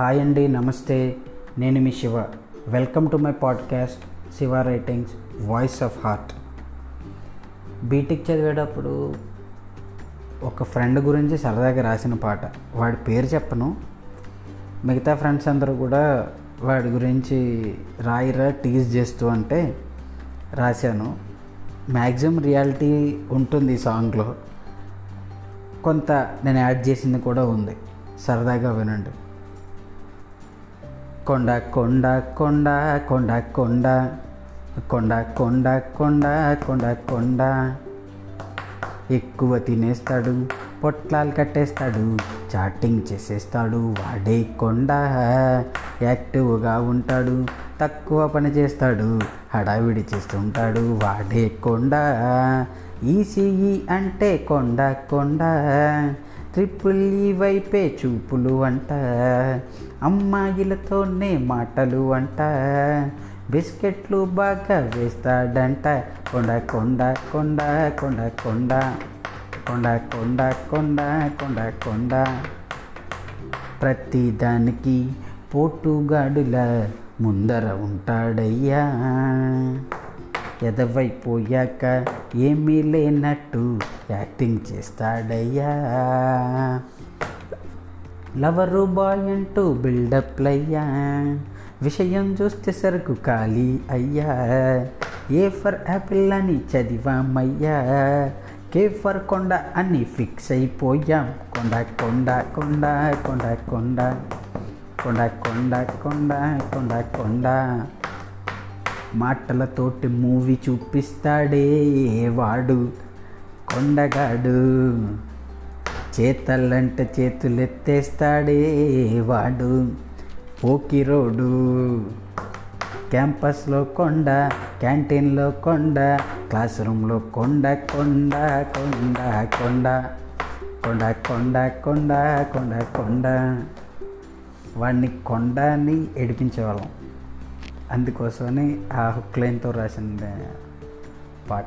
Hi అండి నమస్తే. నేను మీ Shiva. Welcome to my podcast Shiva writings voice of heart. B Tech చదివేటప్పుడు ఒక ఫ్రెండ్ గురించి సరదాగా రాసిన పాట. వాడి పేరు చెప్పను. మిగతా ఫ్రెండ్స్ అందరూ కూడా వాడి గురించి రాయిరా టీజ్ చేస్తూ అంటే రాశాను. మ్యాక్సిమం రియాలిటీ ఉంటుంది ఈ సాంగ్లో. కొంత నేను యాడ్ చేసింది కూడా ఉంది. సరదాగా వినండి. కొండ కొండ కొండ కొండ కొండ. కొండ కొండ కొండ కొండ కొండ. ఎక్కువ తినేస్తాడు పొట్లాలు కట్టేస్తాడు చాటింగ్ చేసేస్తాడు వాడే కొండ. యాక్టివ్గా ఉంటాడు తక్కువ పని చేస్తాడు హడావిడి చేస్తుంటాడు వాడే కొండ. ఈసీఈ అంటే కొండ కొండ. త్రిపుల్ ఈ వైపే చూపులు అంట. అమ్మాయిలతోనే మాటలు అంట. బిస్కెట్లు బాగా వేస్తాడంట. కొండ కొండ కొండ కొండ కొండ కొండ కొండ కొండ కొండ కొండ. ప్రతిదానికి పోటుగాడులా ముందర ఉంటాడయ్యా. ఎదవైపోయాక ఏమీ లేనట్టు యాక్టింగ్ చేస్తాడయ్యా. లవరు బాయ్ అంటూ బిల్డప్లయ్యా. విషయం చూస్తే సరుకు ఖాళీ అయ్యా. ఏ ఫర్ యాపిల్ అని చదివామయ్యా. కే ఫర్ కొండ అని ఫిక్స్ అయిపోయాం. కొండ కొండ కొండ కొండ కొండ కొండ కొండ కొండ కొండ కొండ. మాటలతోటి మూవీ చూపిస్తాడే వాడు కొండగాడు. చేతలంటే చేతులు ఎత్తేస్తాడే వాడు పోకిరోడు. క్యాంపస్లో కొండ క్యాంటీన్లో కొండ క్లాస్ రూమ్లో కొండ కొండ కొండ కొండ. కొండ కొండ కొండ కొండ కొండ. వాడిని కొండని ఏడిపించేవాళ్ళం. అందుకోసమని ఆ హుక్ లైన్తో రాసింది పాట.